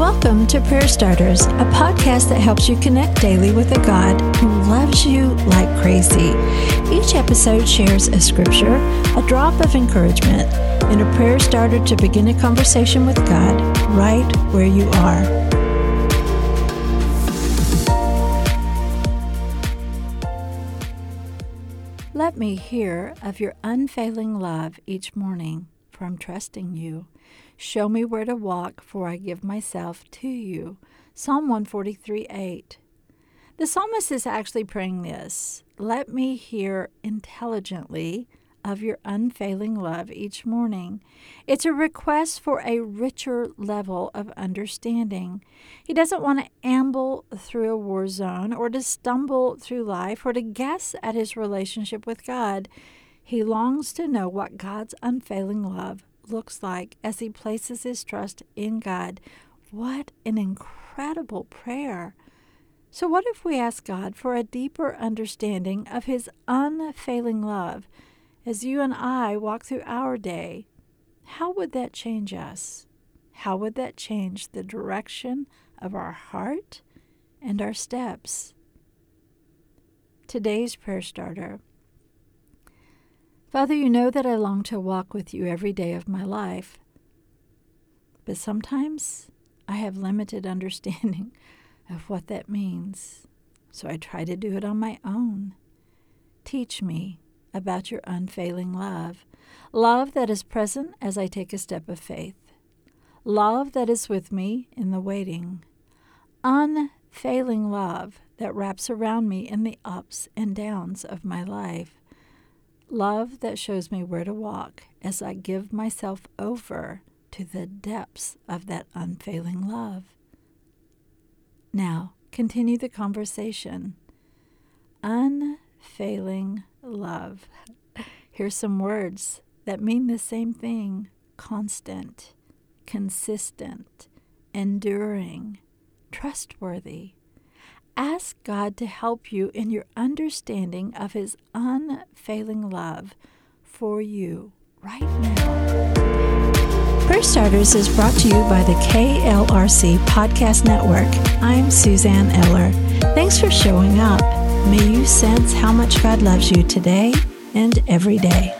Welcome to Prayer Starters, a podcast that helps you connect daily with a God who loves you like crazy. Each episode shares a scripture, a drop of encouragement, and a prayer starter to begin a conversation with God right where you are. Let me hear of your unfailing love each morning, for I'm trusting you. Show me where to walk, for I give myself to you. Psalm 143 8. The psalmist is actually praying this Let me hear intelligently of your unfailing love each morning. It's a request for a richer level of understanding. He doesn't want to amble through a war zone or to stumble through life or to guess at his relationship with God. He longs to know what God's unfailing love looks like as he places his trust in God. What an incredible prayer! So, what if we ask God for a deeper understanding of his unfailing love as you and I walk through our day? How would that change us? How would that change the direction of our heart and our steps? Today's prayer starter Father, you know that I long to walk with you every day of my life. But sometimes I have limited understanding of what that means, so I try to do it on my own. Teach me about your unfailing love, love that is present as I take a step of faith, love that is with me in the waiting, unfailing love that wraps around me in the ups and downs of my life. Love that shows me where to walk as I give myself over to the depths of that unfailing love. Now, continue the conversation. Unfailing love. Here's some words that mean the same thing constant, consistent, enduring, trustworthy, Ask God to help you in your understanding of His unfailing love for you right now. Prayer Starters is brought to you by the KLRC Podcast Network. I'm Suzanne Eller. Thanks for showing up. May you sense how much God loves you today and every day.